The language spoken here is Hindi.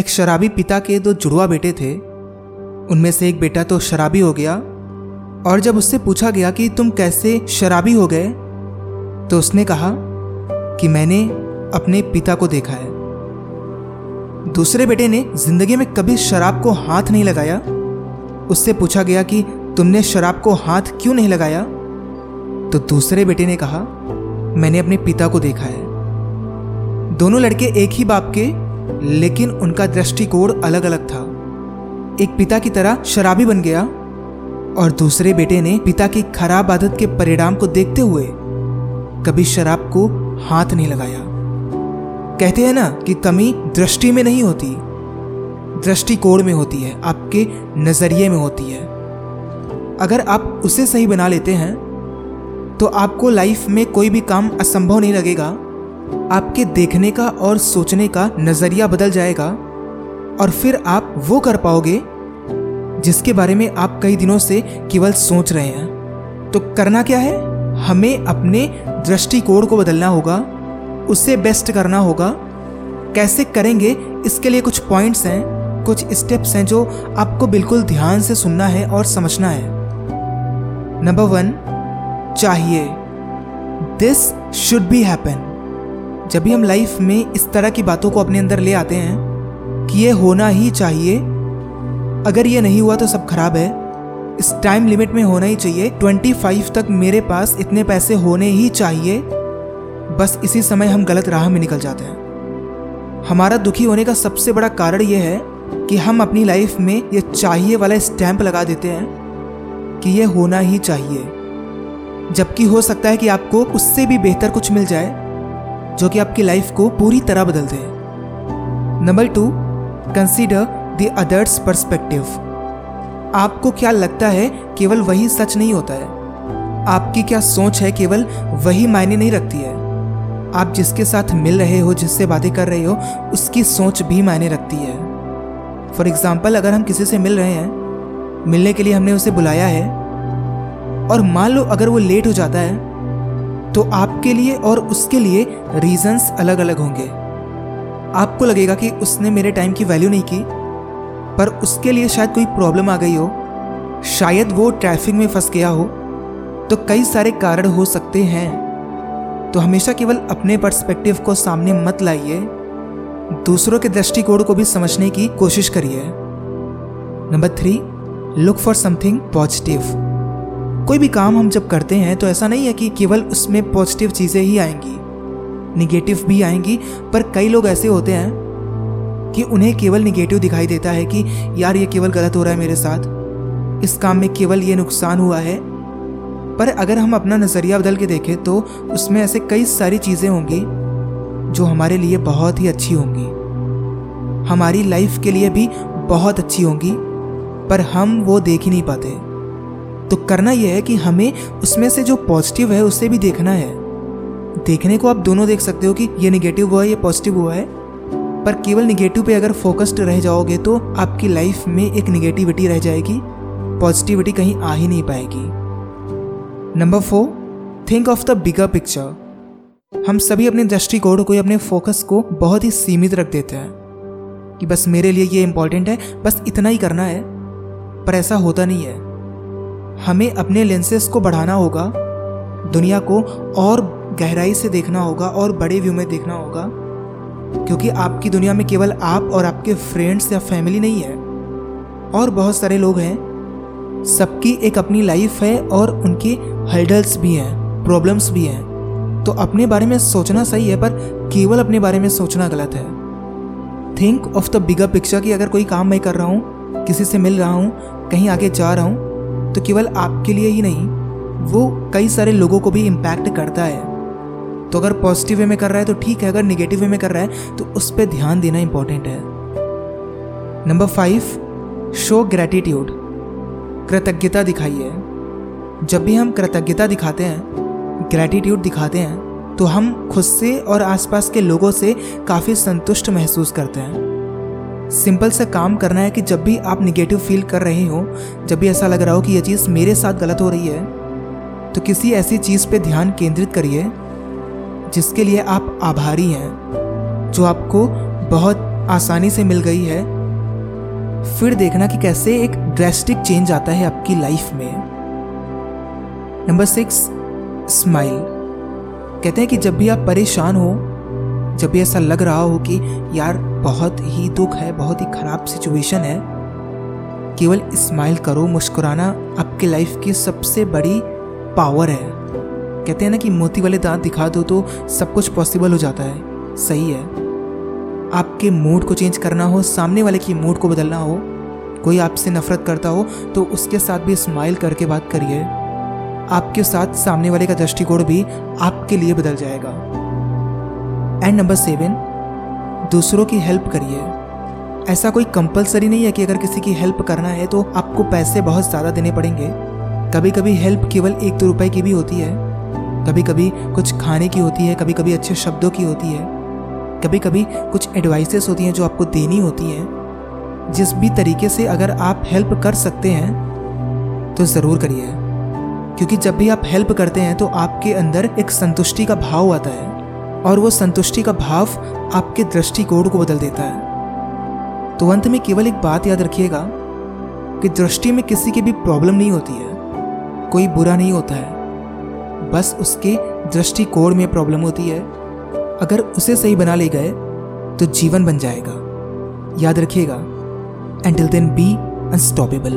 एक शराबी पिता के दो जुड़वा बेटे थे। उनमें से एक बेटा तो शराबी हो गया और जब उससे पूछा गया कि तुम कैसे शराबी हो गए तो उसने कहा कि मैंने अपने पिता को देखा है। दूसरे बेटे ने ज़िंदगी में कभी शराब को हाथ नहीं लगाया। उससे पूछा गया कि तुमने शराब को हाथ क्यों नहीं लगाया? तो दूसरे बेटे ने कहा, मैंने अपने पिता को देखा है। दोनों लड़के एक ही बाप के लेकिन उनका दृष्टिकोण अलग अलग था। एक पिता की तरह शराबी बन गया और दूसरे बेटे ने पिता की खराब आदत के परिणाम को देखते हुए कभी शराब को हाथ नहीं लगाया। कहते हैं ना कि कमी दृष्टि में नहीं होती, दृष्टिकोण में होती है, आपके नज़रिए में होती है। अगर आप उसे सही बना लेते हैं तो आपको लाइफ में कोई भी काम असंभव नहीं लगेगा। आपके देखने का और सोचने का नज़रिया बदल जाएगा और फिर आप वो कर पाओगे जिसके बारे में आप कई दिनों से केवल सोच रहे हैं। तो करना क्या है? हमें अपने दृष्टिकोण को बदलना होगा उससे बेस्ट करना होगा। कैसे करेंगे? इसके लिए कुछ पॉइंट्स हैं, कुछ स्टेप्स हैं जो आपको बिल्कुल ध्यान से सुनना है और समझना है। नंबर वन चाहिए। दिस शुड बी हैपन जब भी हम लाइफ में इस तरह की बातों को अपने अंदर ले आते हैं कि ये होना ही चाहिए, अगर ये नहीं हुआ तो सब खराब है। इस टाइम लिमिट में होना ही चाहिए। 25 तक मेरे पास इतने पैसे होने ही चाहिए। बस इसी समय हम गलत राह में निकल जाते हैं। हमारा दुखी होने का सबसे बड़ा कारण यह है कि हम अपनी लाइफ में ये चाहिए वाला स्टैंप लगा देते हैं कि यह होना ही चाहिए। जबकि हो सकता है कि आपको उससे भी बेहतर कुछ मिल जाए। जो कि आपकी लाइफ को पूरी तरह बदल दे। Number two consider the others perspective आपको क्या लगता है केवल वही सच नहीं होता है? आपकी क्या सोच है केवल वही मायने नहीं रखती है? आप जिसके साथ मिल रहे हो, जिससे बातें कर रहे हो, उसकी सोच भी मायने रखती है। फॉर एग्ज़ाम्पल अगर हम किसी से मिल रहे हैं, मिलने के लिए हमने उसे बुलाया है, और मान लो अगर वो लेट हो जाता है तो आपके लिए और उसके लिए रीजंस अलग अलग होंगे। आपको लगेगा कि उसने मेरे टाइम की वैल्यू नहीं की, पर उसके लिए शायद कोई प्रॉब्लम आ गई हो। शायद वो ट्रैफ़िक में फंस गया हो। तो कई सारे कारण हो सकते हैं। तो हमेशा केवल अपने पर्सपेक्टिव को सामने मत लाइए। दूसरों के दृष्टिकोण को भी समझने की कोशिश करिए। Number three look for something positive कोई भी काम हम जब करते हैं तो ऐसा नहीं है कि केवल उसमें पॉजिटिव चीज़ें ही आएँगी निगेटिव भी आएँगी, पर कई लोग ऐसे होते हैं कि उन्हें केवल निगेटिव दिखाई देता है कि, यार, ये केवल गलत हो रहा है मेरे साथ, इस काम में केवल ये नुकसान हुआ है। पर अगर हम अपना नज़रिया बदल के देखें तो उसमें ऐसे कई सारी चीज़ें होंगी, जो हमारे लिए बहुत ही अच्छी होंगी। हमारी लाइफ के लिए भी बहुत अच्छी होंगी, पर हम वो देख ही नहीं पाते। तो करना यह है कि हमें उसमें से जो पॉजिटिव है, उसे भी देखना है। देखने को आप दोनों देख सकते हो कि ये निगेटिव हुआ है, ये पॉजिटिव हुआ है। पर केवल निगेटिव पे अगर फोकस्ड रह जाओगे तो आपकी लाइफ में एक निगेटिविटी रह जाएगी पॉजिटिविटी कहीं आ ही नहीं पाएगी। Number four think of the bigger picture हम सभी अपने दृष्टिकोण को या अपने फोकस को बहुत ही सीमित रख देते हैं। कि बस मेरे लिए ये इंपॉर्टेंट है, बस इतना ही करना है। पर ऐसा होता नहीं है। हमें अपने लेंसेस को बढ़ाना होगा, दुनिया को और गहराई से देखना होगा और बड़े व्यू में देखना होगा, क्योंकि आपकी दुनिया में केवल आप और आपके फ्रेंड्स या फैमिली नहीं है। और बहुत सारे लोग हैं, सबकी एक अपनी लाइफ है और उनकी हर्डल्स भी हैं प्रॉब्लम्स भी हैं। तो अपने बारे में सोचना सही है, पर केवल अपने बारे में सोचना गलत है। Think of the bigger picture कि अगर कोई काम मैं कर रहा हूँ, किसी से मिल रहा हूँ, कहीं आगे जा रहा हूँ तो केवल आपके लिए ही नहीं, वो कई सारे लोगों को भी इम्पैक्ट करता है। तो अगर पॉजिटिव वे में कर रहा है तो ठीक है। अगर निगेटिव वे में कर रहा है तो उस पर ध्यान देना इंपॉर्टेंट है। नंबर फाइव शो ग्रेटिट्यूड कृतज्ञता दिखाइए। जब भी हम कृतज्ञता दिखाते हैं ग्रेटिट्यूड दिखाते हैं तो हम खुद से और आसपास के लोगों से काफ़ी संतुष्ट महसूस करते हैं। सिंपल से काम करना है कि जब भी आप निगेटिव फील कर रहे हो, जब भी ऐसा लग रहा हो कि यह चीज़ मेरे साथ गलत हो रही है तो किसी ऐसी चीज़ पे ध्यान केंद्रित करिए, जिसके लिए आप आभारी हैं, जो आपको बहुत आसानी से मिल गई है। फिर देखना कि कैसे एक ड्रेस्टिक चेंज आता है आपकी लाइफ में। नंबर सिक्स स्माइल कहते हैं कि जब भी आप परेशान हो जब भी ऐसा लग रहा हो कि यार बहुत ही दुख है, बहुत ही खराब सिचुएशन है, केवल स्माइल करो, मुस्कुराना आपकी लाइफ की सबसे बड़ी पावर है। कहते हैं ना कि मोती वाले दांत दिखा दो तो सब कुछ पॉसिबल हो जाता है। सही है। आपके मूड को चेंज करना हो, सामने वाले की मूड को बदलना हो, कोई आपसे नफरत करता हो तो उसके साथ भी स्माइल करके बात करिए। आपके साथ सामने वाले का दृष्टिकोण भी आपके लिए बदल जाएगा। एंड नंबर सेवन दूसरों की हेल्प करिए। ऐसा कोई कंपलसरी नहीं है कि अगर किसी की हेल्प करना है तो आपको पैसे बहुत ज़्यादा देने पड़ेंगे। कभी कभी हेल्प केवल एक दो रुपए की भी होती है। कभी कभी कुछ खाने की होती है कभी कभी अच्छे शब्दों की होती है। कभी कभी कुछ एडवाइसेस होती हैं जो आपको देनी होती हैं। जिस भी तरीके से अगर आप हेल्प कर सकते हैं तो ज़रूर करिए। क्योंकि जब भी आप हेल्प करते हैं तो आपके अंदर एक संतुष्टि का भाव आता है। और वो संतुष्टि का भाव आपके दृष्टिकोण को बदल देता है। तो अंत में केवल एक बात याद रखिएगा कि दृष्टि में किसी की भी प्रॉब्लम नहीं होती है, कोई बुरा नहीं होता है। बस उसके दृष्टिकोण में प्रॉब्लम होती है। अगर उसे सही बना ले गए तो जीवन बन जाएगा। याद रखिएगा एंटिल देन बी अनस्टॉपेबल